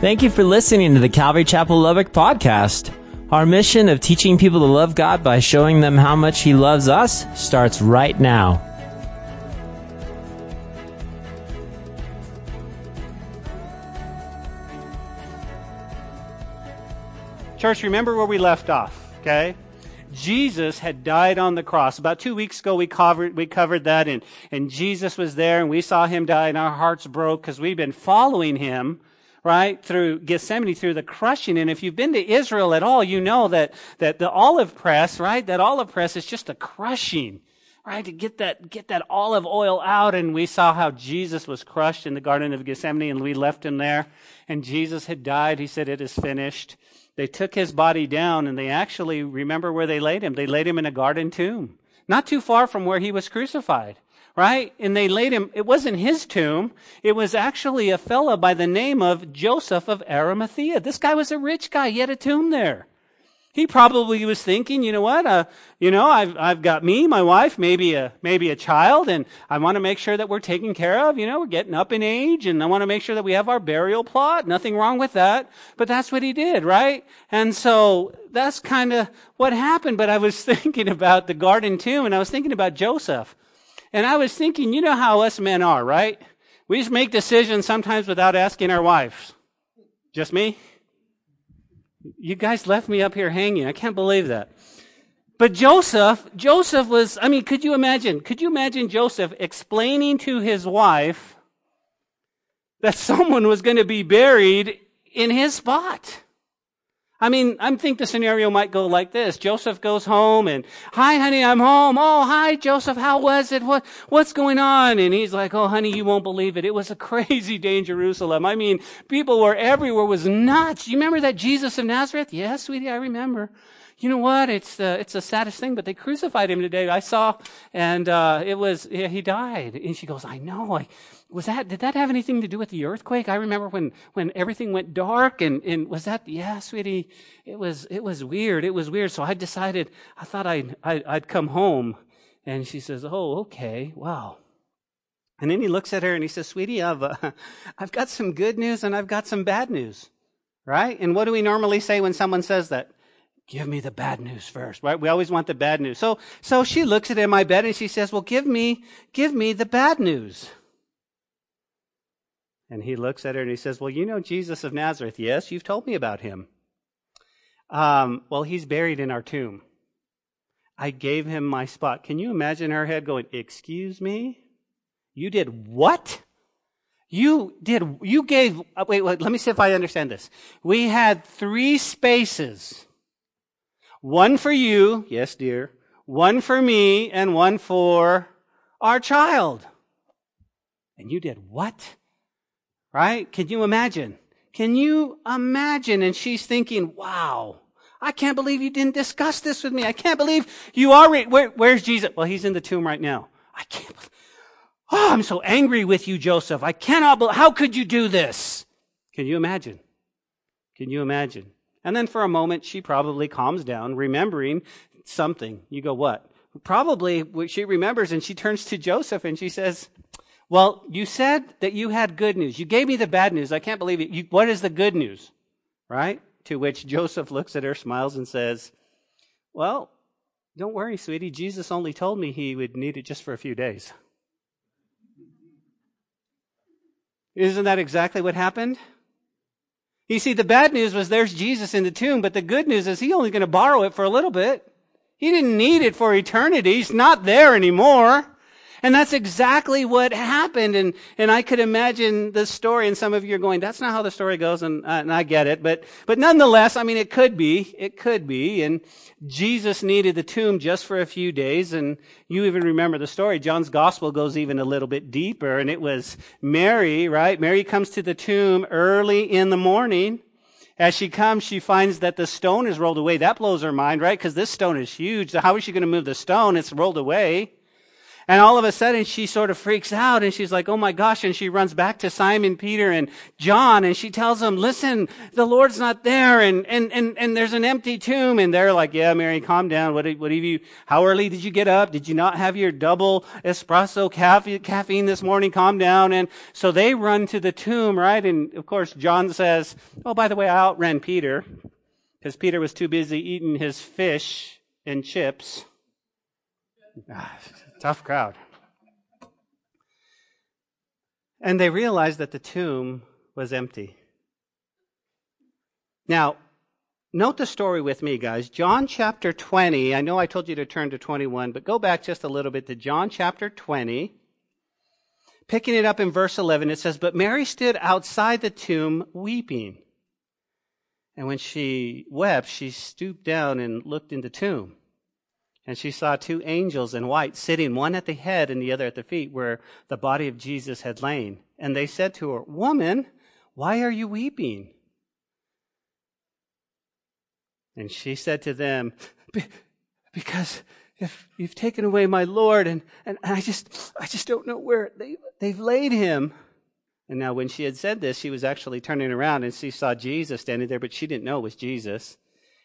Thank you for listening to the Calvary Chapel Lubbock podcast. Our mission of teaching people to love God by showing them how much He loves us starts right now. Church, remember where we left off, okay? Jesus had died on the cross. About two weeks ago, we covered, we covered that, and, and Jesus was there, and we saw him die, and our hearts broke because we've been following him right, through Gethsemane, through the crushing. And if you've been to Israel at all, you know that, that the olive press, right, that olive press is just a crushing, right, to get that, get that olive oil out. And we saw how Jesus was crushed in the Garden of Gethsemane and we left him there. And Jesus had died. He said, it is finished. They took his body down and they actually, remember where they laid him? They laid him in a garden tomb, not too far from where he was crucified right? And they laid him, it wasn't his tomb. It was actually a fellow by the name of Joseph of Arimathea. This guy was a rich guy. He had a tomb there. He probably was thinking, you know what, uh, you know, I've, I've got me, my wife, maybe a, maybe a child, and I want to make sure that we're taken care of. You know, we're getting up in age, and I want to make sure that we have our burial plot. Nothing wrong with that. But that's what he did, right? And so that's kind of what happened. But I was thinking about the garden tomb, and I was thinking about Joseph. And I was thinking, you know how us men are, right? We just make decisions sometimes without asking our wives. Just me? You guys left me up here hanging. I can't believe that. But Joseph, Joseph was, I mean, could you imagine? Could you imagine Joseph explaining to his wife that someone was going to be buried in his spot? I mean, I think the scenario might go like this. Joseph goes home and, hi honey, I'm home. Oh, hi Joseph, how was it? What, what's going on? And he's like, oh honey, you won't believe it. It was a crazy day in Jerusalem. I mean, people were everywhere, was nuts. You remember that Jesus of Nazareth? Yes, sweetie, I remember you know what? It's the, it's the saddest thing, but they crucified him today. I saw, and, uh, it was, he died. And she goes, I know. I, was that, did that have anything to do with the earthquake? I remember when, when everything went dark and, and was that, yeah, sweetie, it was, it was weird. It was weird. So I decided, I thought I'd, I'd, I'd come home. And she says, Oh, okay. Wow. And then he looks at her and he says, Sweetie, I've, uh, I've got some good news and I've got some bad news. Right? And what do we normally say when someone says that? give me the bad news first, right? We always want the bad news. So, so she looks at him, I bet, and she says, well, give me, give me the bad news. And he looks at her and he says, well, you know Jesus of Nazareth. Yes, you've told me about him. Um, well, he's buried in our tomb. I gave him my spot. Can you imagine her head going, excuse me? You did what? You did, you gave, uh, wait, wait, let me see if I understand this. We had three spaces one for you, yes, dear. One for me and one for our child. And you did what? Right? Can you imagine? Can you imagine? And she's thinking, wow, I can't believe you didn't discuss this with me. I can't believe you already, where, where's Jesus? Well, he's in the tomb right now. I can't believe, oh, I'm so angry with you, Joseph. I cannot believe, how could you do this? Can you imagine? Can you imagine? And then for a moment, she probably calms down, remembering something. You go, what? Probably she remembers and she turns to Joseph and she says, well, you said that you had good news. You gave me the bad news. I can't believe it. You, what is the good news? Right? To which Joseph looks at her, smiles, and says, well, don't worry, sweetie. Jesus only told me he would need it just for a few days. Isn't that exactly what happened? You see, the bad news was there's Jesus in the tomb, but the good news is he only going to borrow it for a little bit. He didn't need it for eternity. He's not there anymore. And that's exactly what happened. And, and I could imagine the story and some of you are going, that's not how the story goes. And, uh, and I get it. But, but nonetheless, I mean, it could be. It could be. And Jesus needed the tomb just for a few days. And you even remember the story. John's gospel goes even a little bit deeper. And it was Mary, right? Mary comes to the tomb early in the morning. As she comes, she finds that the stone is rolled away. That blows her mind, right? Because this stone is huge. So how is she going to move the stone? It's rolled away. And all of a sudden she sort of freaks out and she's like, oh my gosh. And she runs back to Simon, Peter, and John and she tells them, listen, the Lord's not there and, and, and, and there's an empty tomb. And they're like, yeah, Mary, calm down. What, what have you, how early did you get up? Did you not have your double espresso caffeine, caffeine this morning? Calm down. And so they run to the tomb, right? And of course, John says, oh, by the way, I outran Peter because Peter was too busy eating his fish and chips. Ah. Tough crowd. And they realized that the tomb was empty. Now, note the story with me, guys. John chapter 20. I know I told you to turn to 21, but go back just a little bit to John chapter 20. Picking it up in verse 11, it says, But Mary stood outside the tomb weeping. And when she wept, she stooped down and looked in the tomb. And she saw two angels in white sitting, one at the head and the other at the feet, where the body of Jesus had lain. And they said to her, Woman, why are you weeping? And she said to them, Because if you've taken away my Lord, and, and I just I just don't know where they, they've laid him. And now, when she had said this, she was actually turning around and she saw Jesus standing there, but she didn't know it was Jesus.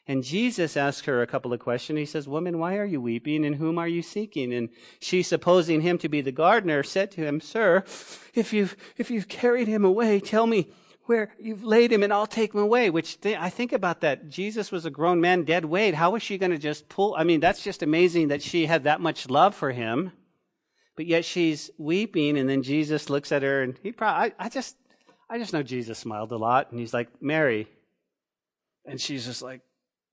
And Jesus asked her a couple of questions. He says, Woman, why are you weeping and whom are you seeking? And she, supposing him to be the gardener, said to him, Sir, if you've, if you've carried him away, tell me where you've laid him and I'll take him away. Which th- I think about that. Jesus was a grown man, dead weight. How was she going to just pull? I mean, that's just amazing that she had that much love for him. But yet she's weeping, and then Jesus looks at her, and he probably, I, I just, I just know Jesus smiled a lot, and he's like, Mary. And she's just like,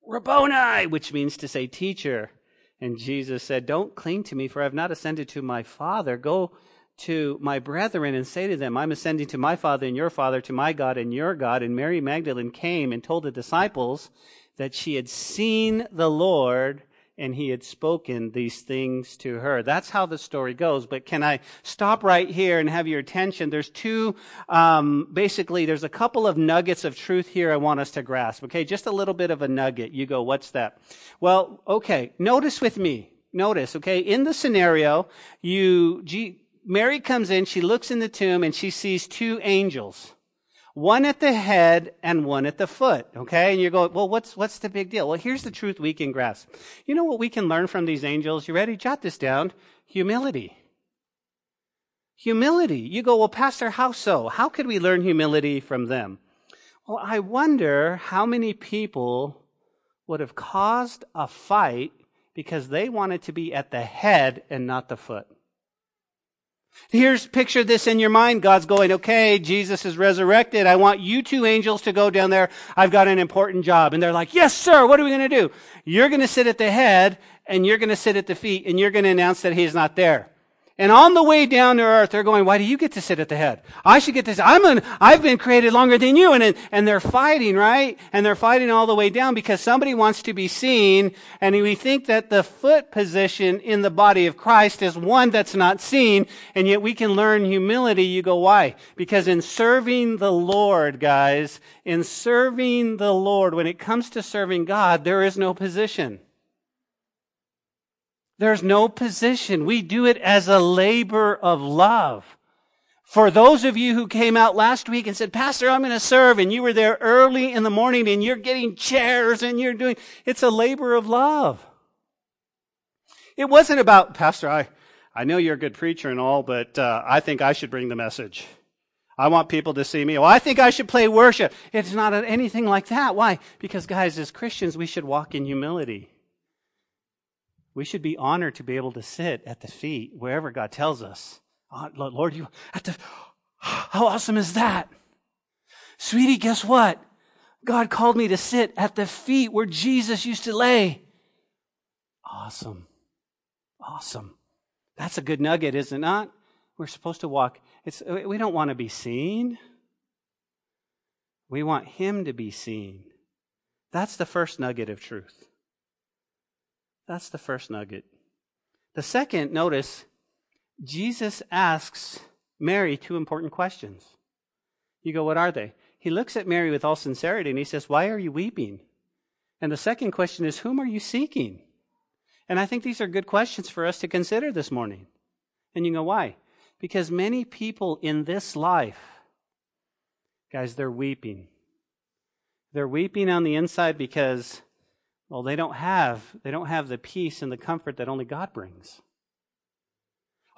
Rabboni, which means to say teacher. And Jesus said, Don't cling to me, for I have not ascended to my Father. Go to my brethren and say to them, I'm ascending to my Father and your Father, to my God and your God. And Mary Magdalene came and told the disciples that she had seen the Lord and he had spoken these things to her. That's how the story goes. But can I stop right here and have your attention? There's two, um, basically, there's a couple of nuggets of truth here I want us to grasp. Okay, just a little bit of a nugget. You go, what's that? Well, okay, notice with me. Notice, okay, in the scenario, you, G, Mary comes in, she looks in the tomb, and she sees two angels one at the head and one at the foot. Okay. And you're going, well, what's, what's the big deal? Well, here's the truth we can grasp. You know what we can learn from these angels? You ready? Jot this down. Humility. Humility. You go, well, Pastor, how so? How could we learn humility from them? Well, I wonder how many people would have caused a fight because they wanted to be at the head and not the foot. Here's picture this in your mind. God's going, okay, Jesus is resurrected. I want you two angels to go down there. I've got an important job. And they're like, yes, sir. What are we going to do? You're going to sit at the head and you're going to sit at the feet and you're going to announce that he's not there. And on the way down to earth, they're going, why do you get to sit at the head? I should get this. I'm an, I've been created longer than you. And, and they're fighting, right? And they're fighting all the way down because somebody wants to be seen. And we think that the foot position in the body of Christ is one that's not seen. And yet we can learn humility. You go, why? Because in serving the Lord, guys, in serving the Lord, when it comes to serving God, there is no position. There's no position. We do it as a labor of love. For those of you who came out last week and said, Pastor, I'm going to serve, and you were there early in the morning and you're getting chairs and you're doing, it's a labor of love. It wasn't about, Pastor, I, I know you're a good preacher and all, but uh, I think I should bring the message. I want people to see me. Well, I think I should play worship. It's not anything like that. Why? Because, guys, as Christians, we should walk in humility. We should be honored to be able to sit at the feet wherever God tells us. Oh, Lord, you at the how awesome is that? Sweetie, guess what? God called me to sit at the feet where Jesus used to lay. Awesome. Awesome. That's a good nugget, is it not? We're supposed to walk. It's, we don't want to be seen. We want Him to be seen. That's the first nugget of truth. That's the first nugget. The second, notice, Jesus asks Mary two important questions. You go, what are they? He looks at Mary with all sincerity and he says, Why are you weeping? And the second question is, Whom are you seeking? And I think these are good questions for us to consider this morning. And you go, why? Because many people in this life, guys, they're weeping. They're weeping on the inside because, well, they don't have, they don't have the peace and the comfort that only God brings.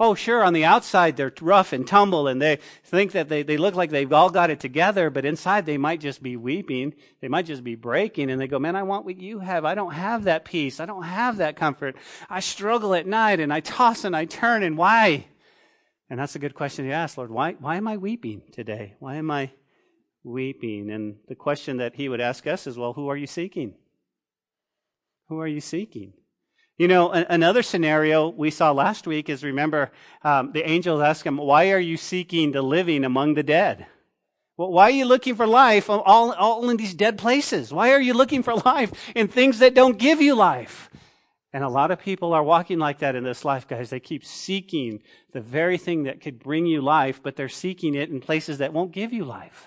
Oh, sure, on the outside they're rough and tumble and they think that they, they look like they've all got it together, but inside they might just be weeping. They might just be breaking and they go, man, I want what you have. I don't have that peace. I don't have that comfort. I struggle at night and I toss and I turn and why? And that's a good question to ask, Lord. Why, why am I weeping today? Why am I weeping? And the question that he would ask us is, well, who are you seeking? Who are you seeking? You know, another scenario we saw last week is remember, um, the angels ask him, Why are you seeking the living among the dead? Well, why are you looking for life all, all in these dead places? Why are you looking for life in things that don't give you life? And a lot of people are walking like that in this life, guys. They keep seeking the very thing that could bring you life, but they're seeking it in places that won't give you life.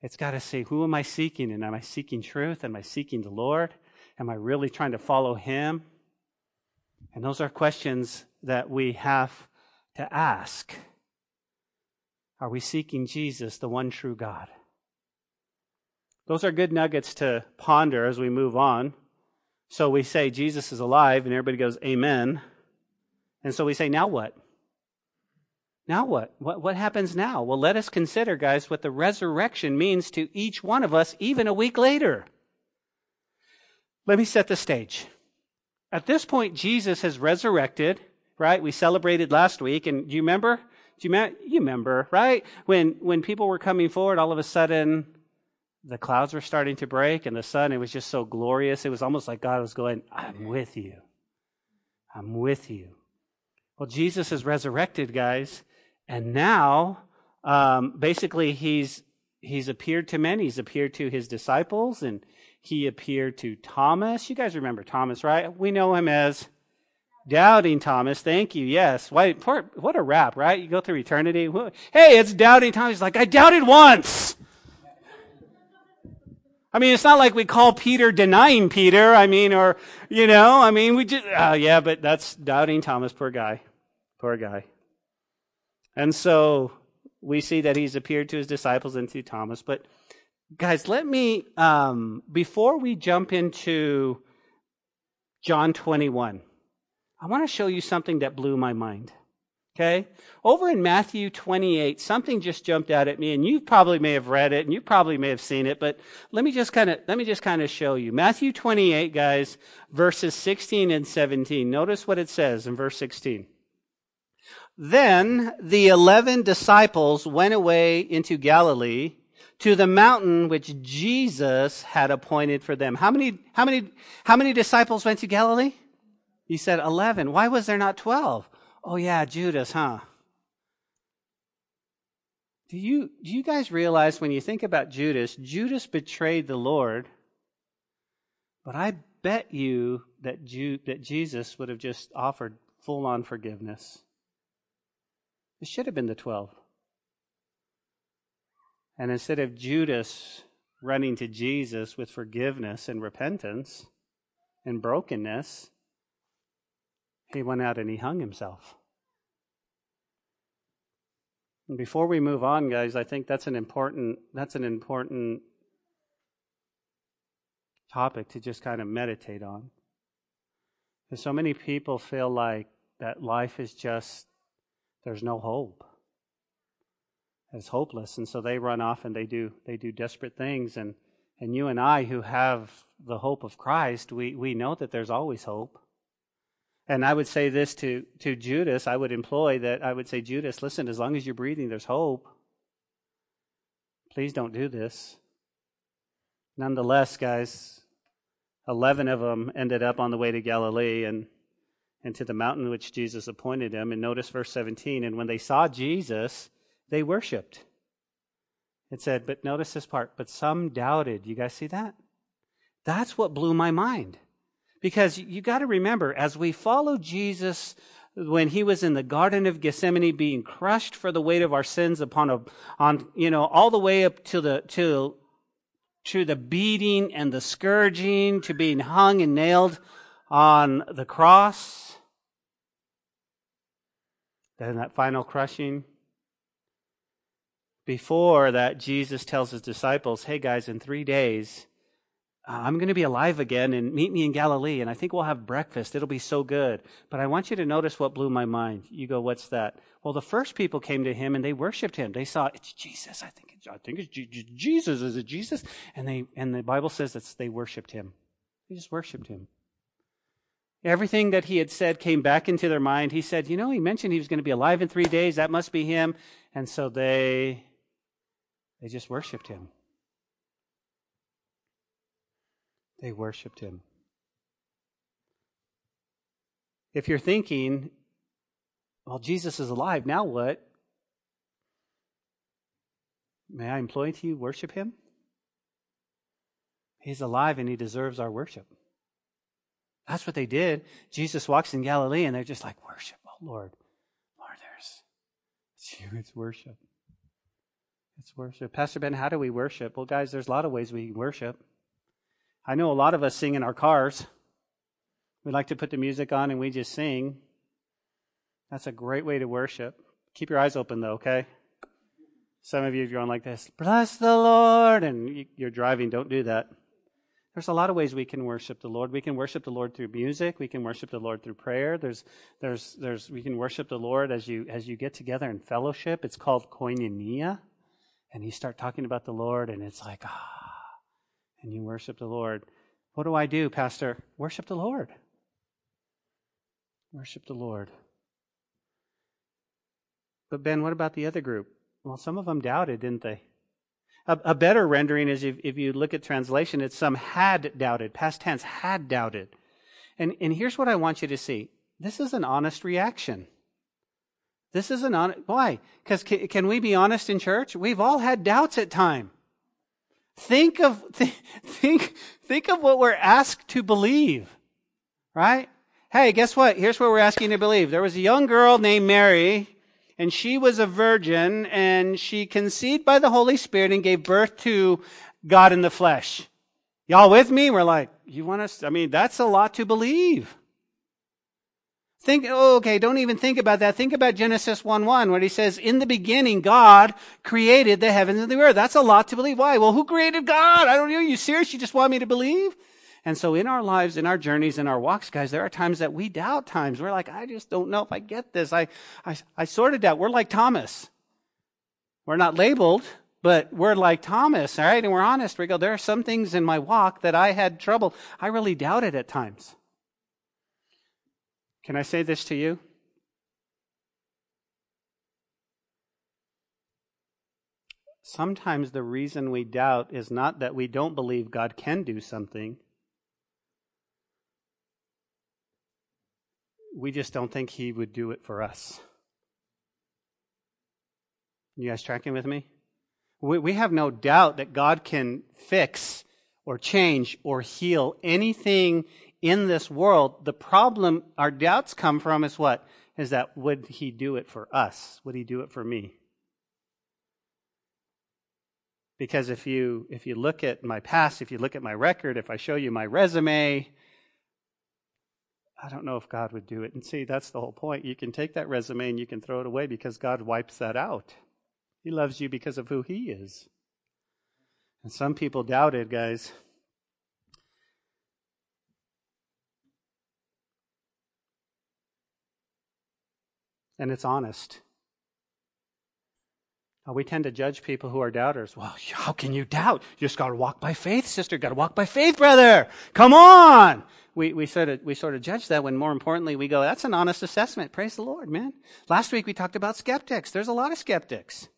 It's got to say, who am I seeking? And am I seeking truth? Am I seeking the Lord? Am I really trying to follow Him? And those are questions that we have to ask. Are we seeking Jesus, the one true God? Those are good nuggets to ponder as we move on. So we say Jesus is alive, and everybody goes, Amen. And so we say, Now what? Now what? What, what happens now? Well, let us consider, guys, what the resurrection means to each one of us, even a week later. Let me set the stage. At this point, Jesus has resurrected, right? We celebrated last week, and do you remember? Do you, you remember, right? When when people were coming forward, all of a sudden, the clouds were starting to break, and the sun. It was just so glorious. It was almost like God was going, "I'm with you. I'm with you." Well, Jesus is resurrected, guys, and now, um, basically, he's he's appeared to men. He's appeared to his disciples, and he appeared to Thomas. You guys remember Thomas, right? We know him as Doubting Thomas. Thank you. Yes. What, what a rap, right? You go through eternity. Hey, it's Doubting Thomas. He's like, I doubted once. I mean, it's not like we call Peter denying Peter. I mean, or, you know, I mean, we just, uh, yeah, but that's Doubting Thomas. Poor guy. Poor guy. And so we see that he's appeared to his disciples and to Thomas. But guys, let me, um, before we jump into John 21, I want to show you something that blew my mind. Okay? Over in Matthew 28, something just jumped out at me, and you probably may have read it, and you probably may have seen it, but let me just kind of, let me just kind of show you. Matthew 28, guys, verses 16 and 17. Notice what it says in verse 16. Then the eleven disciples went away into Galilee, to the mountain which Jesus had appointed for them. How many, how many, how many disciples went to Galilee? He said 11. Why was there not 12? Oh yeah, Judas, huh? Do you, do you guys realize when you think about Judas, Judas betrayed the Lord, but I bet you that, Ju- that Jesus would have just offered full on forgiveness. It should have been the 12. And instead of Judas running to Jesus with forgiveness and repentance and brokenness, he went out and he hung himself. And before we move on, guys, I think that's an important that's an important topic to just kind of meditate on. Because so many people feel like that life is just there's no hope as hopeless. And so they run off and they do they do desperate things. And and you and I who have the hope of Christ we we know that there's always hope. And I would say this to to Judas I would employ that I would say Judas listen as long as you're breathing there's hope. Please don't do this. Nonetheless guys 11 of them ended up on the way to Galilee and and to the mountain which Jesus appointed them and notice verse 17 and when they saw Jesus they worshiped. It said, but notice this part, but some doubted. You guys see that? That's what blew my mind. Because you got to remember, as we follow Jesus when he was in the Garden of Gethsemane being crushed for the weight of our sins upon a, on, you know, all the way up to the, to, to the beating and the scourging, to being hung and nailed on the cross. Then that final crushing. Before that, Jesus tells his disciples, hey guys, in three days, uh, I'm going to be alive again and meet me in Galilee, and I think we'll have breakfast. It'll be so good. But I want you to notice what blew my mind. You go, what's that? Well, the first people came to him and they worshiped him. They saw, it's Jesus. I think it's, I think it's Jesus. Is it Jesus? And they, and the Bible says that they worshiped him. They just worshiped him. Everything that he had said came back into their mind. He said, you know, he mentioned he was going to be alive in three days. That must be him. And so they, they just worshiped him. They worshiped him. If you're thinking, well, Jesus is alive, now what? May I employ to you worship him? He's alive and he deserves our worship. That's what they did. Jesus walks in Galilee and they're just like, worship, oh Lord. Lord, there's, it's you, it's worship. It's worship. Pastor Ben, how do we worship? Well, guys, there's a lot of ways we worship. I know a lot of us sing in our cars. We like to put the music on and we just sing. That's a great way to worship. Keep your eyes open though, okay? Some of you are going like this, bless the Lord, and you're driving, don't do that. There's a lot of ways we can worship the Lord. We can worship the Lord through music. We can worship the Lord through prayer. There's, there's, there's, we can worship the Lord as you, as you get together in fellowship. It's called koinonia. And you start talking about the Lord, and it's like, ah, and you worship the Lord. What do I do, Pastor? Worship the Lord. Worship the Lord. But Ben, what about the other group? Well, some of them doubted, didn't they? A, a better rendering is if, if you look at translation, it's some had doubted, past tense, had doubted. And, and here's what I want you to see. This is an honest reaction. This is an honest, why? Because can, can we be honest in church? We've all had doubts at time. Think of, think, think of what we're asked to believe, right? Hey, guess what? Here's what we're asking to believe. There was a young girl named Mary, and she was a virgin, and she conceived by the Holy Spirit and gave birth to God in the flesh. Y'all with me? We're like, you want us? I mean, that's a lot to believe. Think, oh, okay, don't even think about that. Think about Genesis 1 1, where he says, In the beginning, God created the heavens and the earth. That's a lot to believe. Why? Well, who created God? I don't know. Are you serious? You just want me to believe? And so in our lives, in our journeys, in our walks, guys, there are times that we doubt times. We're like, I just don't know if I get this. I, I, I sort of doubt. We're like Thomas. We're not labeled, but we're like Thomas, all right? And we're honest. We go, there are some things in my walk that I had trouble. I really doubted at times. Can I say this to you? Sometimes the reason we doubt is not that we don't believe God can do something. We just don't think He would do it for us. You guys tracking with me? We, we have no doubt that God can fix or change or heal anything in this world, the problem our doubts come from is what? Is that would he do it for us? Would he do it for me? Because if you if you look at my past, if you look at my record, if I show you my resume, I don't know if God would do it. And see, that's the whole point. You can take that resume and you can throw it away because God wipes that out. He loves you because of who he is. And some people doubted, guys. And it's honest. We tend to judge people who are doubters. Well, how can you doubt? You just got to walk by faith, sister. Got to walk by faith, brother. Come on. We, we sort of we sort of judge that when more importantly we go, that's an honest assessment. Praise the Lord, man. Last week we talked about skeptics. There's a lot of skeptics.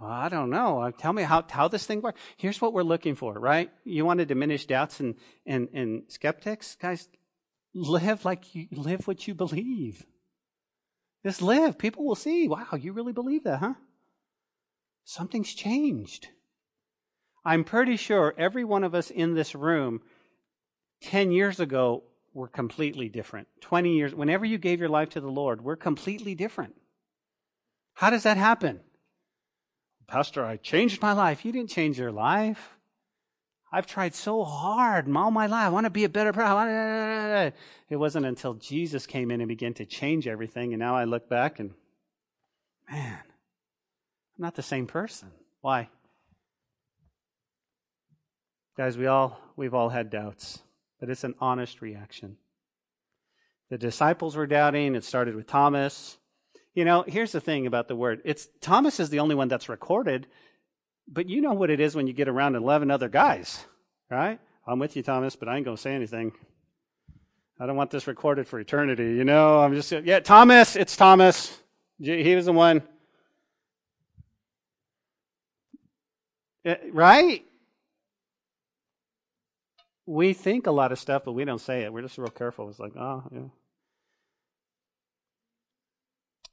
Well, I don't know. Uh, tell me how, how this thing works. Here's what we're looking for, right? You want to diminish doubts and, and, and skeptics? Guys, live like you live what you believe. Just live. People will see, wow, you really believe that, huh? Something's changed. I'm pretty sure every one of us in this room 10 years ago were completely different. 20 years, whenever you gave your life to the Lord, we're completely different. How does that happen? Pastor, I changed my life. You didn't change your life. I've tried so hard all my life. I want to be a better person. It wasn't until Jesus came in and began to change everything. And now I look back and, man, I'm not the same person. Why? Guys, we all, we've all had doubts, but it's an honest reaction. The disciples were doubting. It started with Thomas. You know, here's the thing about the word. It's Thomas is the only one that's recorded, but you know what it is when you get around 11 other guys, right? I'm with you, Thomas, but I ain't going to say anything. I don't want this recorded for eternity. You know, I'm just, yeah, Thomas, it's Thomas. He was the one. Eh, right? We think a lot of stuff, but we don't say it. We're just real careful. It's like, oh, yeah.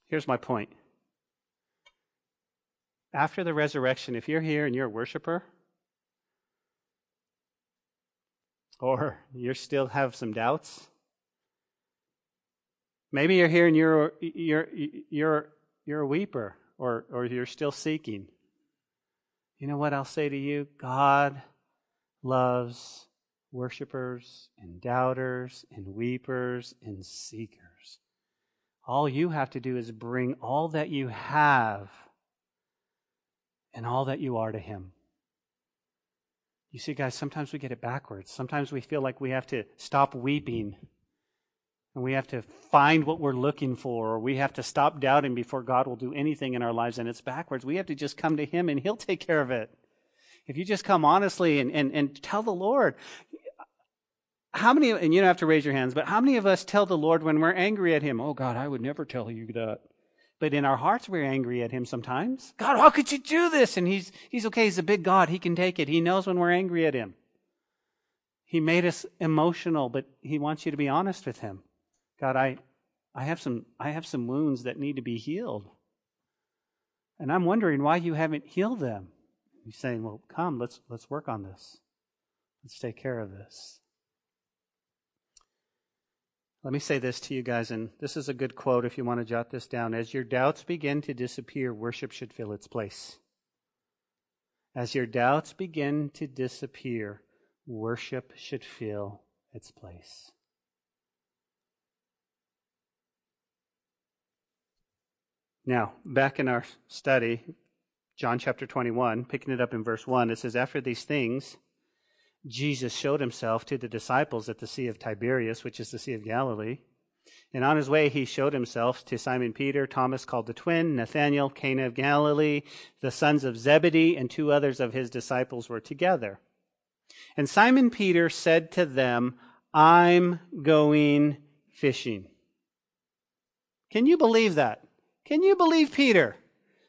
Here's my point. After the resurrection, if you're here and you're a worshiper, or you still have some doubts, maybe you're here and you're you're you're you're a weeper, or or you're still seeking. You know what I'll say to you? God loves worshipers and doubters and weepers and seekers. All you have to do is bring all that you have and all that you are to Him. You see, guys, sometimes we get it backwards. Sometimes we feel like we have to stop weeping and we have to find what we're looking for, or we have to stop doubting before God will do anything in our lives, and it's backwards. We have to just come to Him and He'll take care of it. If you just come honestly and, and, and tell the Lord, how many, and you don't have to raise your hands, but how many of us tell the Lord when we're angry at Him, oh God, I would never tell you that. But in our hearts, we're angry at Him sometimes. God, how could you do this? And He's, He's okay. He's a big God. He can take it. He knows when we're angry at Him. He made us emotional, but He wants you to be honest with Him. God, I, I have some, I have some wounds that need to be healed. And I'm wondering why you haven't healed them. He's saying, well, come, let's, let's work on this. Let's take care of this. Let me say this to you guys, and this is a good quote if you want to jot this down. As your doubts begin to disappear, worship should fill its place. As your doubts begin to disappear, worship should fill its place. Now, back in our study, John chapter 21, picking it up in verse 1, it says, After these things, Jesus showed himself to the disciples at the Sea of Tiberias, which is the Sea of Galilee. And on his way, he showed himself to Simon Peter, Thomas called the twin, Nathanael, Cana of Galilee, the sons of Zebedee, and two others of his disciples were together. And Simon Peter said to them, I'm going fishing. Can you believe that? Can you believe Peter?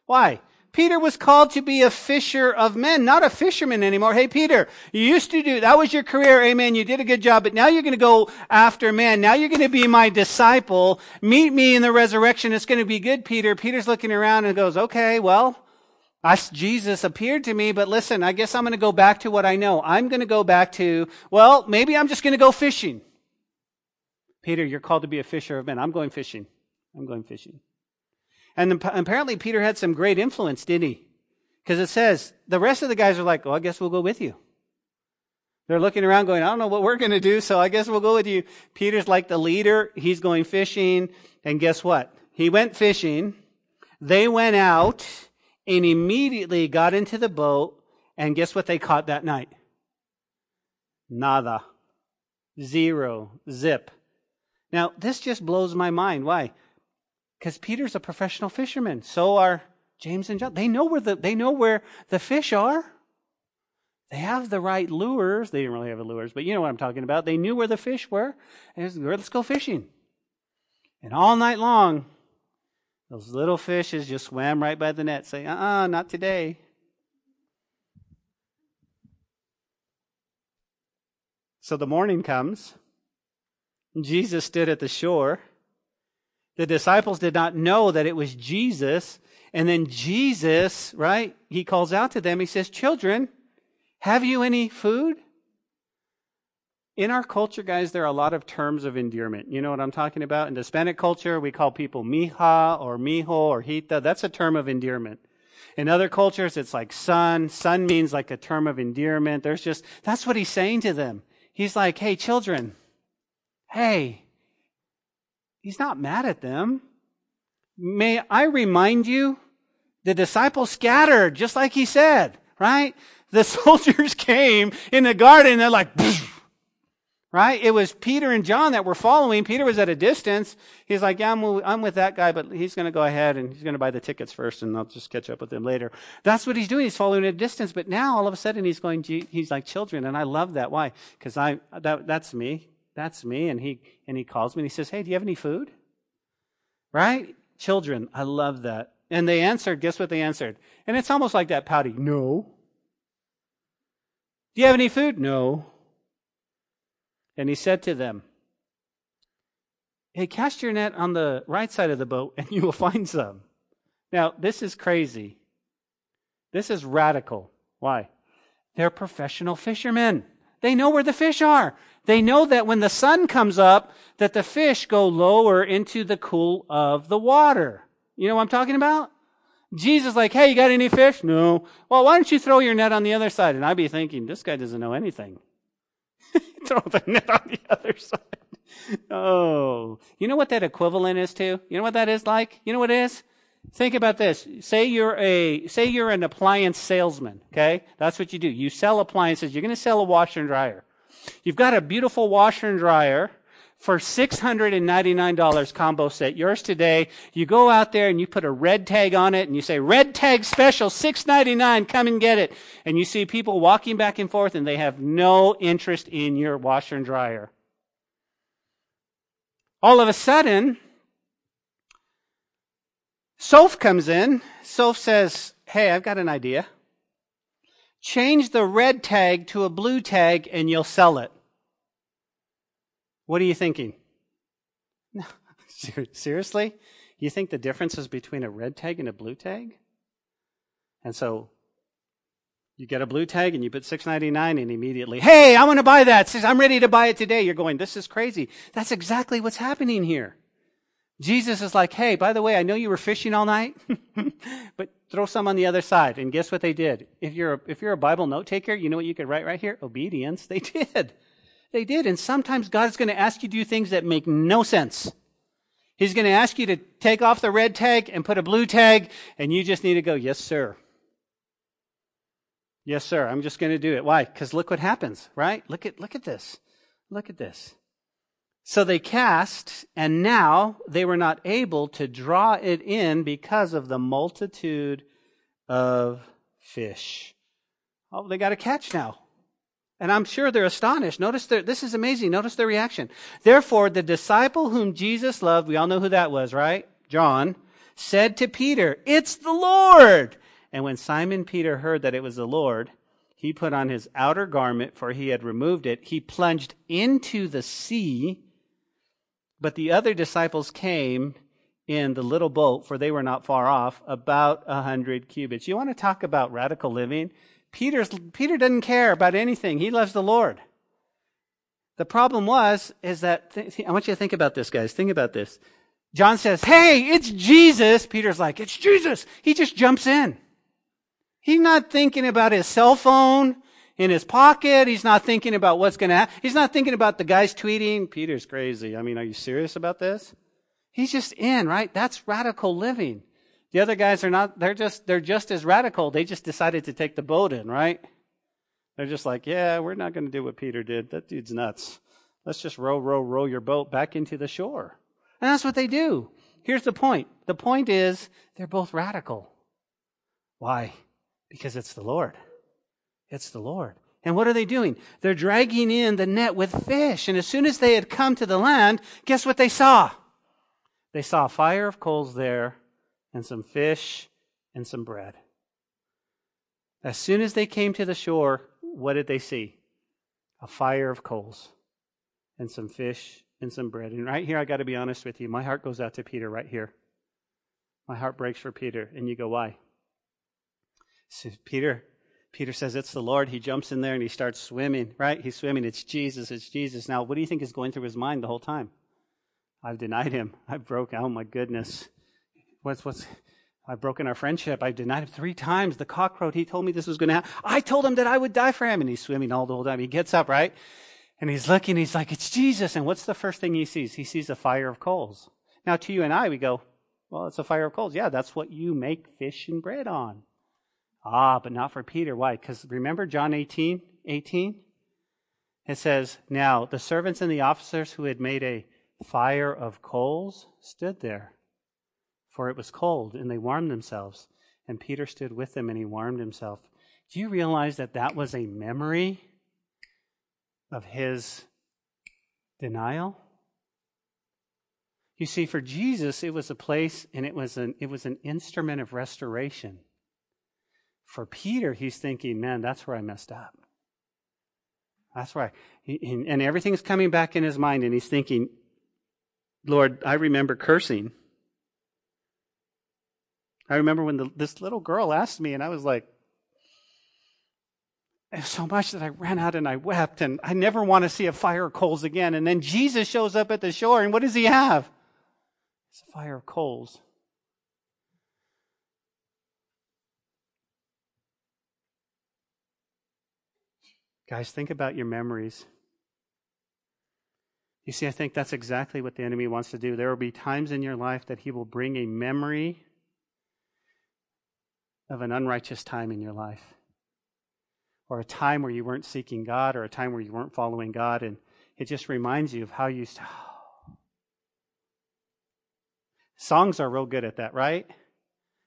Why? Peter was called to be a fisher of men, not a fisherman anymore. Hey, Peter, you used to do, that was your career. Amen. You did a good job, but now you're going to go after men. Now you're going to be my disciple. Meet me in the resurrection. It's going to be good, Peter. Peter's looking around and goes, okay, well, I, Jesus appeared to me, but listen, I guess I'm going to go back to what I know. I'm going to go back to, well, maybe I'm just going to go fishing. Peter, you're called to be a fisher of men. I'm going fishing. I'm going fishing. And apparently Peter had some great influence, didn't he? Because it says the rest of the guys are like, well, I guess we'll go with you. They're looking around going, I don't know what we're going to do, so I guess we'll go with you. Peter's like the leader. He's going fishing. And guess what? He went fishing. They went out and immediately got into the boat. And guess what they caught that night? Nada. Zero. Zip. Now, this just blows my mind. Why? Because Peter's a professional fisherman. So are James and John. They know where the they know where the fish are. They have the right lures. They didn't really have the lures, but you know what I'm talking about. They knew where the fish were. And let's go fishing. And all night long, those little fishes just swam right by the net, saying, uh-uh, not today. So the morning comes. Jesus stood at the shore the disciples did not know that it was Jesus. And then Jesus, right, he calls out to them. He says, Children, have you any food? In our culture, guys, there are a lot of terms of endearment. You know what I'm talking about? In the Hispanic culture, we call people mija or mijo or hita. That's a term of endearment. In other cultures, it's like son. Son means like a term of endearment. There's just, that's what he's saying to them. He's like, hey, children, hey, he's not mad at them. May I remind you, the disciples scattered, just like he said, right? The soldiers came in the garden, they're like, right? It was Peter and John that were following. Peter was at a distance. He's like, yeah, I'm, with that guy, but he's going to go ahead and he's going to buy the tickets first and I'll just catch up with him later. That's what he's doing. He's following at a distance. But now all of a sudden he's going, he's like children. And I love that. Why? Because I, that, that's me. That's me. And he, and he calls me and he says, Hey, do you have any food? Right? Children. I love that. And they answered, guess what they answered? And it's almost like that pouty. No. Do you have any food? No. And he said to them, Hey, cast your net on the right side of the boat and you will find some. Now, this is crazy. This is radical. Why? They're professional fishermen. They know where the fish are. They know that when the sun comes up, that the fish go lower into the cool of the water. You know what I'm talking about? Jesus like, hey, you got any fish? No. Well, why don't you throw your net on the other side? And I'd be thinking, this guy doesn't know anything. throw the net on the other side. Oh, you know what that equivalent is to? You know what that is like? You know what it is? Think about this. Say you're a, say you're an appliance salesman, okay? That's what you do. You sell appliances. You're going to sell a washer and dryer. You've got a beautiful washer and dryer for $699 combo set. Yours today. You go out there and you put a red tag on it and you say, red tag special, 699, come and get it. And you see people walking back and forth and they have no interest in your washer and dryer. All of a sudden, Soph comes in. Soph says, hey, I've got an idea. Change the red tag to a blue tag and you'll sell it. What are you thinking? No, Seriously? You think the difference is between a red tag and a blue tag? And so you get a blue tag and you put 699 and immediately, hey, I want to buy that. I'm ready to buy it today. You're going, this is crazy. That's exactly what's happening here. Jesus is like, hey, by the way, I know you were fishing all night, but throw some on the other side. And guess what they did? If you're a, if you're a Bible note taker, you know what you could write right here? Obedience. They did. They did. And sometimes God's going to ask you to do things that make no sense. He's going to ask you to take off the red tag and put a blue tag, and you just need to go, yes, sir. Yes, sir. I'm just going to do it. Why? Because look what happens, right? Look at, look at this. Look at this. So they cast, and now they were not able to draw it in because of the multitude of fish. Oh, they got a catch now. And I'm sure they're astonished. Notice their, this is amazing. Notice their reaction. Therefore, the disciple whom Jesus loved, we all know who that was, right? John, said to Peter, It's the Lord. And when Simon Peter heard that it was the Lord, he put on his outer garment, for he had removed it. He plunged into the sea. But the other disciples came in the little boat, for they were not far off, about a hundred cubits. You want to talk about radical living? Peter's, Peter doesn't care about anything. He loves the Lord. The problem was, is that, th- I want you to think about this, guys. Think about this. John says, Hey, it's Jesus. Peter's like, It's Jesus. He just jumps in. He's not thinking about his cell phone in his pocket. He's not thinking about what's going to happen. He's not thinking about the guys tweeting, Peter's crazy. I mean, are you serious about this? He's just in, right? That's radical living. The other guys are not, they're just, they're just as radical. They just decided to take the boat in, right? They're just like, yeah, we're not going to do what Peter did. That dude's nuts. Let's just row, row, row your boat back into the shore. And that's what they do. Here's the point. The point is they're both radical. Why? Because it's the Lord. It's the Lord. And what are they doing? They're dragging in the net with fish. And as soon as they had come to the land, guess what they saw? They saw a fire of coals there and some fish and some bread. As soon as they came to the shore, what did they see? A fire of coals and some fish and some bread. And right here, I got to be honest with you. My heart goes out to Peter right here. My heart breaks for Peter. And you go, why? So Peter, Peter says, It's the Lord. He jumps in there and he starts swimming, right? He's swimming. It's Jesus. It's Jesus. Now, what do you think is going through his mind the whole time? I've denied him. I've broke. Oh, my goodness. What's, what's, I've broken our friendship. I've denied him three times. The cock crowed. He told me this was going to happen. I told him that I would die for him. And he's swimming all the whole time. He gets up, right? And he's looking. He's like, it's Jesus. And what's the first thing he sees? He sees a fire of coals. Now, to you and I, we go, well, it's a fire of coals. Yeah, that's what you make fish and bread on. Ah, but not for Peter. Why? Because remember John 18, 18? It says, Now the servants and the officers who had made a fire of coals stood there, for it was cold, and they warmed themselves. And Peter stood with them, and he warmed himself. Do you realize that that was a memory of his denial? You see, for Jesus, it was a place and it was an, it was an instrument of restoration. For Peter, he's thinking, man, that's where I messed up. That's right. And everything's coming back in his mind, and he's thinking, Lord, I remember cursing. I remember when the, this little girl asked me, and I was like, so much that I ran out and I wept, and I never want to see a fire of coals again. And then Jesus shows up at the shore, and what does he have? It's a fire of coals. Guys, think about your memories. You see, I think that's exactly what the enemy wants to do. There will be times in your life that he will bring a memory of an unrighteous time in your life, or a time where you weren't seeking God, or a time where you weren't following God, and it just reminds you of how you used to. Songs are real good at that, right?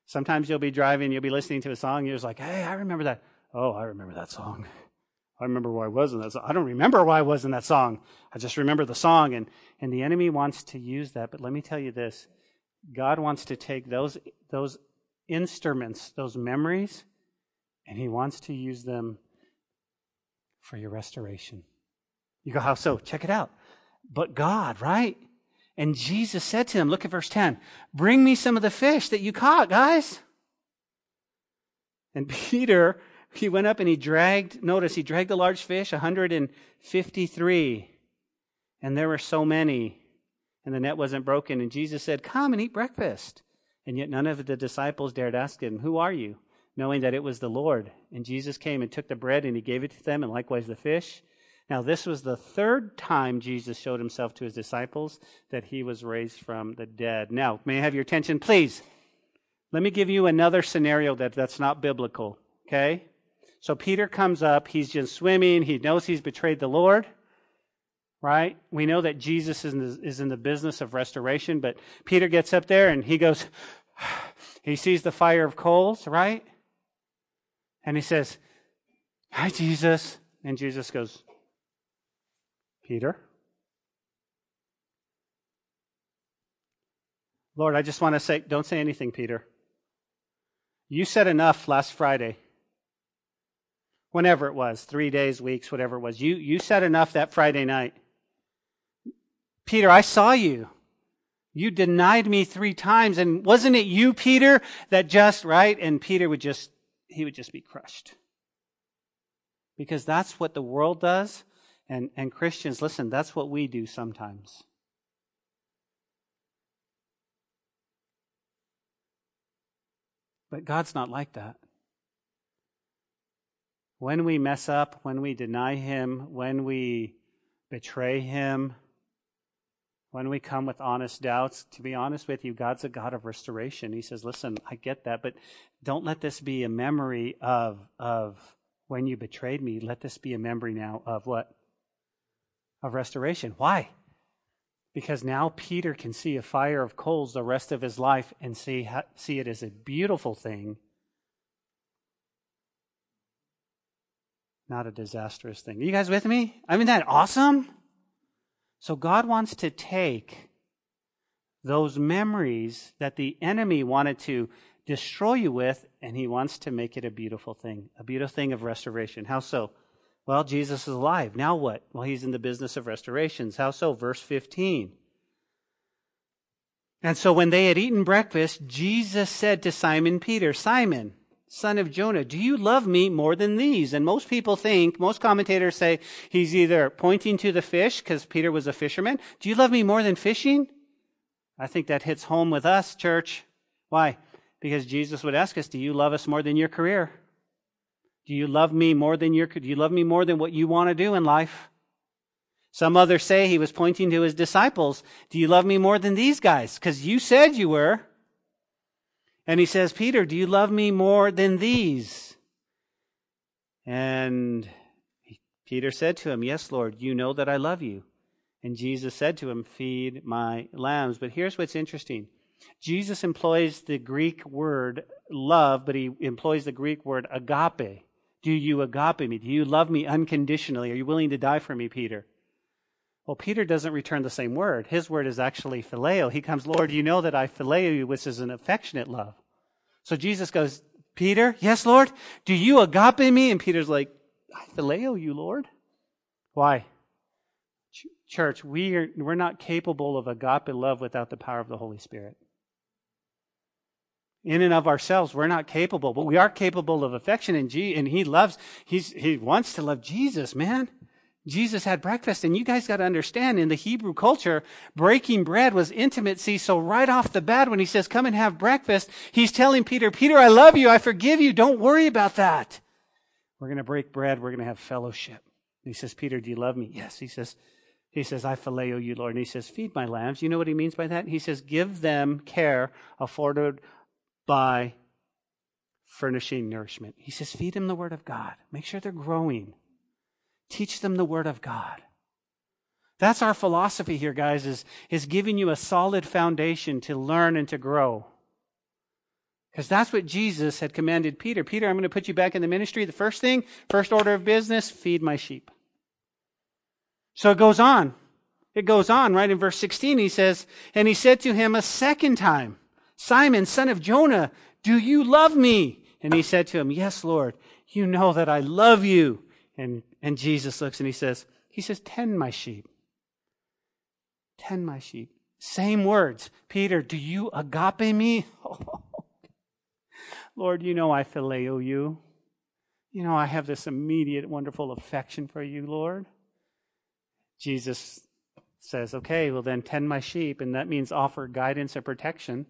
Sometimes you'll be driving, you'll be listening to a song, and you're just like, hey, I remember that. Oh, I remember that song. I remember where I was in that song. I don't remember why I was in that song. I just remember the song. And, and the enemy wants to use that. But let me tell you this God wants to take those, those instruments, those memories, and he wants to use them for your restoration. You go, how so? Check it out. But God, right? And Jesus said to them, look at verse 10, bring me some of the fish that you caught, guys. And Peter he went up and he dragged, notice, he dragged a large fish, 153. And there were so many, and the net wasn't broken. And Jesus said, Come and eat breakfast. And yet none of the disciples dared ask him, Who are you? knowing that it was the Lord. And Jesus came and took the bread and he gave it to them, and likewise the fish. Now, this was the third time Jesus showed himself to his disciples that he was raised from the dead. Now, may I have your attention, please? Let me give you another scenario that, that's not biblical, okay? So Peter comes up. He's just swimming. He knows he's betrayed the Lord. Right? We know that Jesus is in, the, is in the business of restoration, but Peter gets up there and he goes, he sees the fire of coals, right? And he says, Hi, Jesus. And Jesus goes, Peter? Lord, I just want to say, don't say anything, Peter. You said enough last Friday whenever it was, three days, weeks, whatever it was. You, you said enough that Friday night. Peter, I saw you. You denied me three times. And wasn't it you, Peter, that just, right? And Peter would just, he would just be crushed. Because that's what the world does. And, and Christians, listen, that's what we do sometimes. But God's not like that. When we mess up, when we deny Him, when we betray Him, when we come with honest doubts, to be honest with you, God's a God of restoration. He says, listen, I get that, but don't let this be a memory of, of when you betrayed me. Let this be a memory now of what? Of restoration. Why? Because now Peter can see a fire of coals the rest of his life and see, see it as a beautiful thing not a disastrous thing. Are you guys with me? I mean, that awesome? So God wants to take those memories that the enemy wanted to destroy you with, and he wants to make it a beautiful thing, a beautiful thing of restoration. How so? Well, Jesus is alive. Now what? Well, he's in the business of restorations. How so? Verse 15. And so when they had eaten breakfast, Jesus said to Simon Peter, Simon, son of Jonah, do you love me more than these? And most people think, most commentators say he's either pointing to the fish because Peter was a fisherman. Do you love me more than fishing? I think that hits home with us, church. Why? Because Jesus would ask us, Do you love us more than your career? Do you love me more than your do you love me more than what you want to do in life? Some others say he was pointing to his disciples. Do you love me more than these guys? Because you said you were. And he says, Peter, do you love me more than these? And Peter said to him, Yes, Lord, you know that I love you. And Jesus said to him, Feed my lambs. But here's what's interesting Jesus employs the Greek word love, but he employs the Greek word agape. Do you agape me? Do you love me unconditionally? Are you willing to die for me, Peter? Well, Peter doesn't return the same word. His word is actually phileo. He comes, Lord, you know that I phileo you, which is an affectionate love. So Jesus goes, Peter, yes, Lord, do you agape me? And Peter's like, I phileo you, Lord. Why? Church, we are, we're not capable of agape love without the power of the Holy Spirit. In and of ourselves, we're not capable, but we are capable of affection and G, and he loves, he's, he wants to love Jesus, man. Jesus had breakfast, and you guys got to understand in the Hebrew culture, breaking bread was intimacy. So right off the bat, when he says, come and have breakfast, he's telling Peter, Peter, I love you. I forgive you. Don't worry about that. We're going to break bread. We're going to have fellowship. And he says, Peter, do you love me? Yes. He says, he says, I phileo you, Lord. And he says, feed my lambs. You know what he means by that? He says, give them care afforded by furnishing nourishment. He says, feed them the word of God. Make sure they're growing. Teach them the word of God. That's our philosophy here, guys, is, is giving you a solid foundation to learn and to grow. Because that's what Jesus had commanded Peter. Peter, I'm going to put you back in the ministry. The first thing, first order of business, feed my sheep. So it goes on. It goes on, right? In verse 16, he says, And he said to him a second time, Simon, son of Jonah, do you love me? And he said to him, Yes, Lord, you know that I love you. And, and Jesus looks and he says, He says, Tend my sheep. Tend my sheep. Same words. Peter, do you agape me? Lord, you know I phileo you. You know I have this immediate wonderful affection for you, Lord. Jesus says, okay, well then tend my sheep, and that means offer guidance and protection.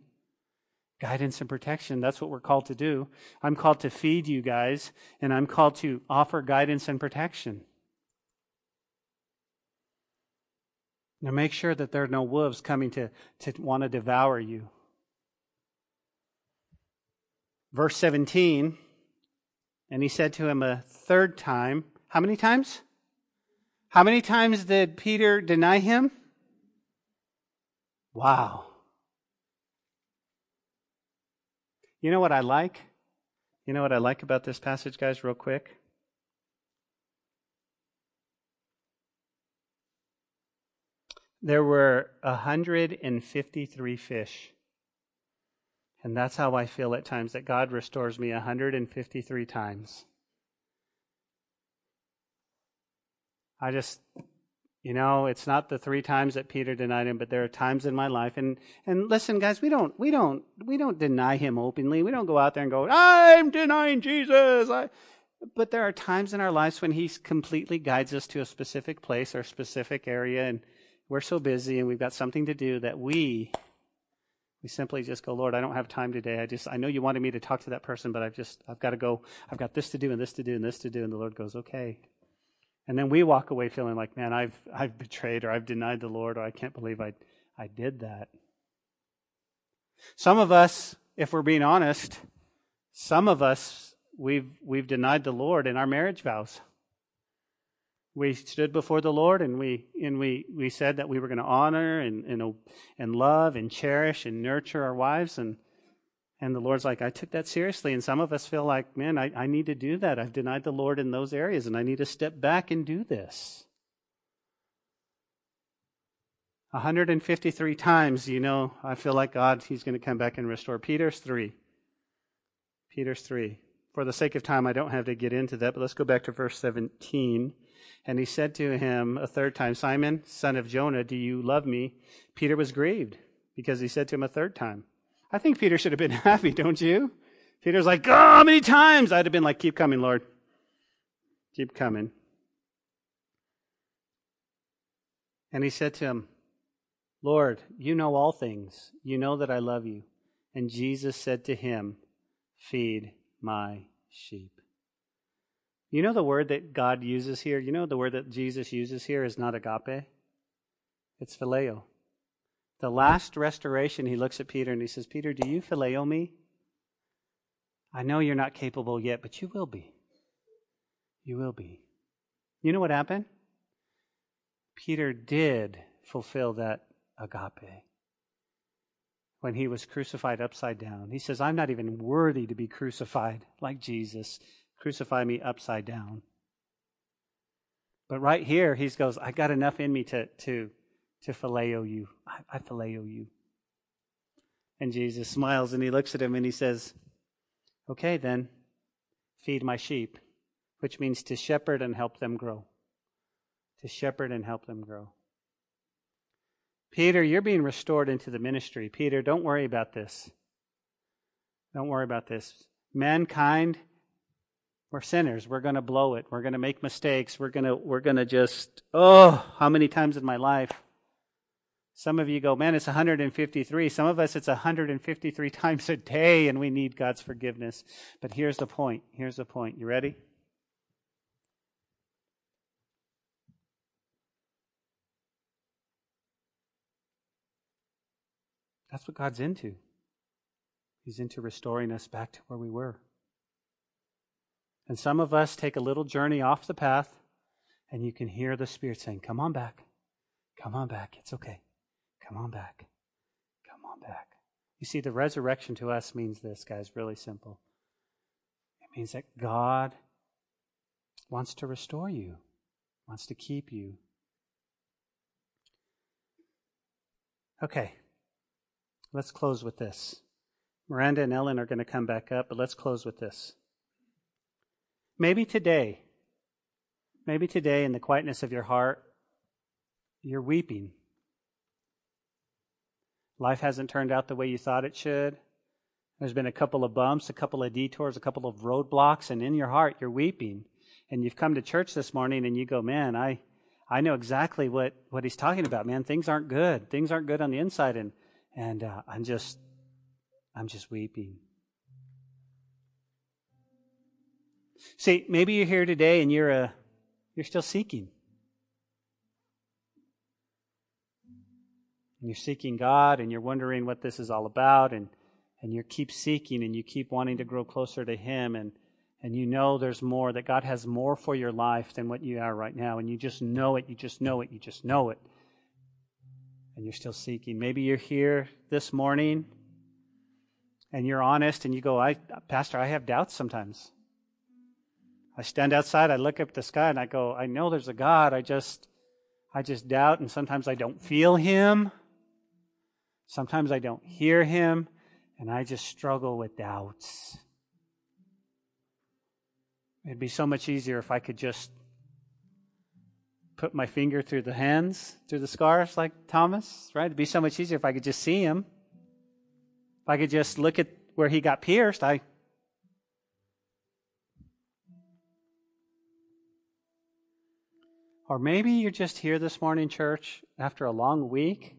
Guidance and protection, that's what we're called to do. I'm called to feed you guys, and I'm called to offer guidance and protection. Now make sure that there are no wolves coming to, to want to devour you. Verse 17, and he said to him a third time, How many times? How many times did Peter deny him? Wow. You know what I like? You know what I like about this passage, guys, real quick? There were 153 fish. And that's how I feel at times that God restores me 153 times. I just, you know, it's not the three times that Peter denied him, but there are times in my life. And, and listen, guys, we don't, we don't, we don't deny him openly. We don't go out there and go, I'm denying Jesus. I, but there are times in our lives when he completely guides us to a specific place or specific area and we're so busy and we've got something to do that we we simply just go, Lord, I don't have time today. I just I know you wanted me to talk to that person, but I've just I've got to go. I've got this to do and this to do and this to do. And the Lord goes, Okay. And then we walk away feeling like, man, I've I've betrayed or I've denied the Lord or I can't believe I I did that. Some of us, if we're being honest, some of us we've we've denied the Lord in our marriage vows. We stood before the Lord and we and we, we said that we were going to honor and, and and love and cherish and nurture our wives and and the Lord's like, I took that seriously. And some of us feel like, man, I, I need to do that. I've denied the Lord in those areas, and I need to step back and do this. 153 times, you know, I feel like God, He's going to come back and restore. Peter's 3. Peter's 3. For the sake of time, I don't have to get into that, but let's go back to verse 17. And he said to him a third time, Simon, son of Jonah, do you love me? Peter was grieved because he said to him a third time, I think Peter should have been happy, don't you? Peter's like, oh, how many times? I'd have been like, keep coming, Lord. Keep coming. And he said to him, Lord, you know all things. You know that I love you. And Jesus said to him, Feed my sheep. You know the word that God uses here? You know the word that Jesus uses here is not agape? It's phileo. The last restoration, he looks at Peter and he says, Peter, do you phileo me? I know you're not capable yet, but you will be. You will be. You know what happened? Peter did fulfill that agape when he was crucified upside down. He says, I'm not even worthy to be crucified like Jesus. Crucify me upside down. But right here, he goes, I got enough in me to, to, to phileo you. I, I phileo you. And Jesus smiles and he looks at him and he says, Okay, then, feed my sheep, which means to shepherd and help them grow. To shepherd and help them grow. Peter, you're being restored into the ministry. Peter, don't worry about this. Don't worry about this. Mankind, we're sinners. We're going to blow it. We're going to make mistakes. We're going to we're going to just oh, how many times in my life some of you go, man, it's 153. Some of us, it's 153 times a day, and we need God's forgiveness. But here's the point. Here's the point. You ready? That's what God's into. He's into restoring us back to where we were. And some of us take a little journey off the path, and you can hear the Spirit saying, Come on back. Come on back. It's okay. Come on back. Come on back. You see, the resurrection to us means this, guys, really simple. It means that God wants to restore you, wants to keep you. Okay, let's close with this. Miranda and Ellen are going to come back up, but let's close with this. Maybe today, maybe today in the quietness of your heart, you're weeping Life hasn't turned out the way you thought it should. There's been a couple of bumps, a couple of detours, a couple of roadblocks, and in your heart you're weeping. And you've come to church this morning and you go, man, I, I know exactly what, what he's talking about, man. Things aren't good. Things aren't good on the inside. And, and uh, I'm just, I'm just weeping. See, maybe you're here today and you're, uh, you're still seeking. And you're seeking God and you're wondering what this is all about and and you keep seeking and you keep wanting to grow closer to him and and you know there's more that God has more for your life than what you are right now and you just know it you just know it you just know it. And you're still seeking. Maybe you're here this morning and you're honest and you go I pastor I have doubts sometimes. I stand outside I look up the sky and I go I know there's a God I just I just doubt and sometimes I don't feel him Sometimes I don't hear him, and I just struggle with doubts. It'd be so much easier if I could just put my finger through the hands, through the scars, like Thomas, right? It'd be so much easier if I could just see him. If I could just look at where he got pierced, I. Or maybe you're just here this morning, church, after a long week,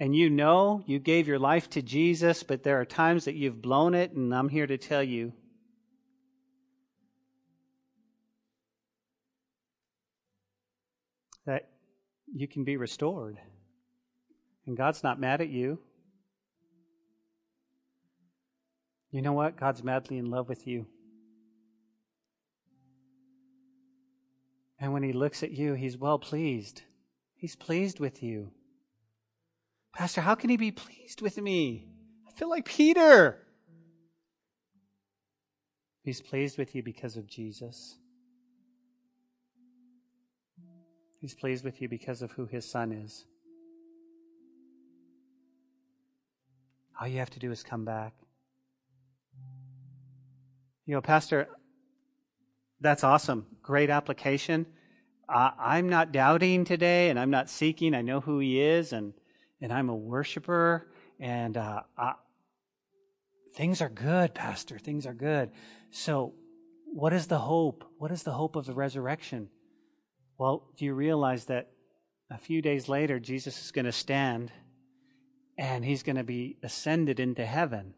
and you know you gave your life to Jesus, but there are times that you've blown it, and I'm here to tell you that you can be restored. And God's not mad at you. You know what? God's madly in love with you. And when He looks at you, He's well pleased. He's pleased with you. Pastor, how can he be pleased with me? I feel like Peter. He's pleased with you because of Jesus. He's pleased with you because of who his son is. All you have to do is come back. You know, Pastor, that's awesome. Great application. Uh, I'm not doubting today and I'm not seeking. I know who he is and and I'm a worshiper, and uh, I, things are good, Pastor. Things are good. So, what is the hope? What is the hope of the resurrection? Well, do you realize that a few days later, Jesus is going to stand and he's going to be ascended into heaven.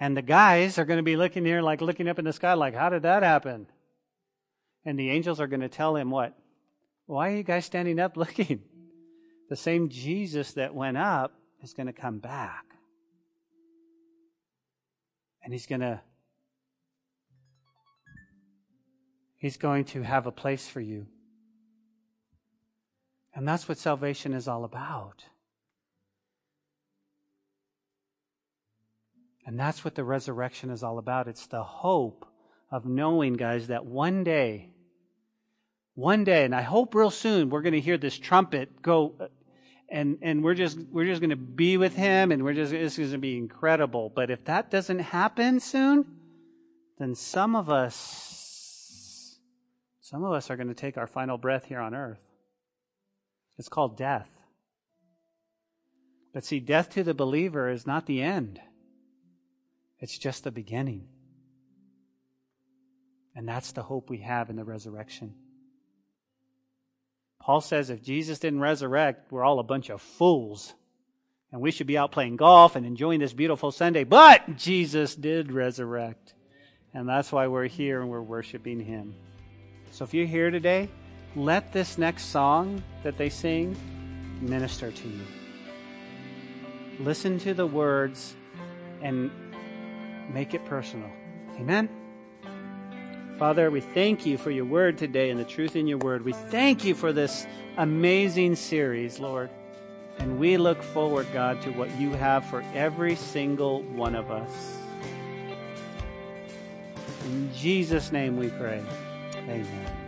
And the guys are going to be looking here, like looking up in the sky, like, how did that happen? And the angels are going to tell him what? Why are you guys standing up looking? The same Jesus that went up is going to come back. And he's going to He's going to have a place for you. And that's what salvation is all about. And that's what the resurrection is all about. It's the hope of knowing, guys, that one day, one day, and I hope real soon, we're going to hear this trumpet go, and and we're just we're just going to be with him, and we're just this is going to be incredible. But if that doesn't happen soon, then some of us, some of us are going to take our final breath here on earth. It's called death. But see, death to the believer is not the end. It's just the beginning. And that's the hope we have in the resurrection. Paul says if Jesus didn't resurrect, we're all a bunch of fools. And we should be out playing golf and enjoying this beautiful Sunday. But Jesus did resurrect. And that's why we're here and we're worshiping Him. So if you're here today, let this next song that they sing minister to you. Listen to the words and make it personal. Amen. Father, we thank you for your word today and the truth in your word. We thank you for this amazing series, Lord. And we look forward, God, to what you have for every single one of us. In Jesus' name we pray. Amen.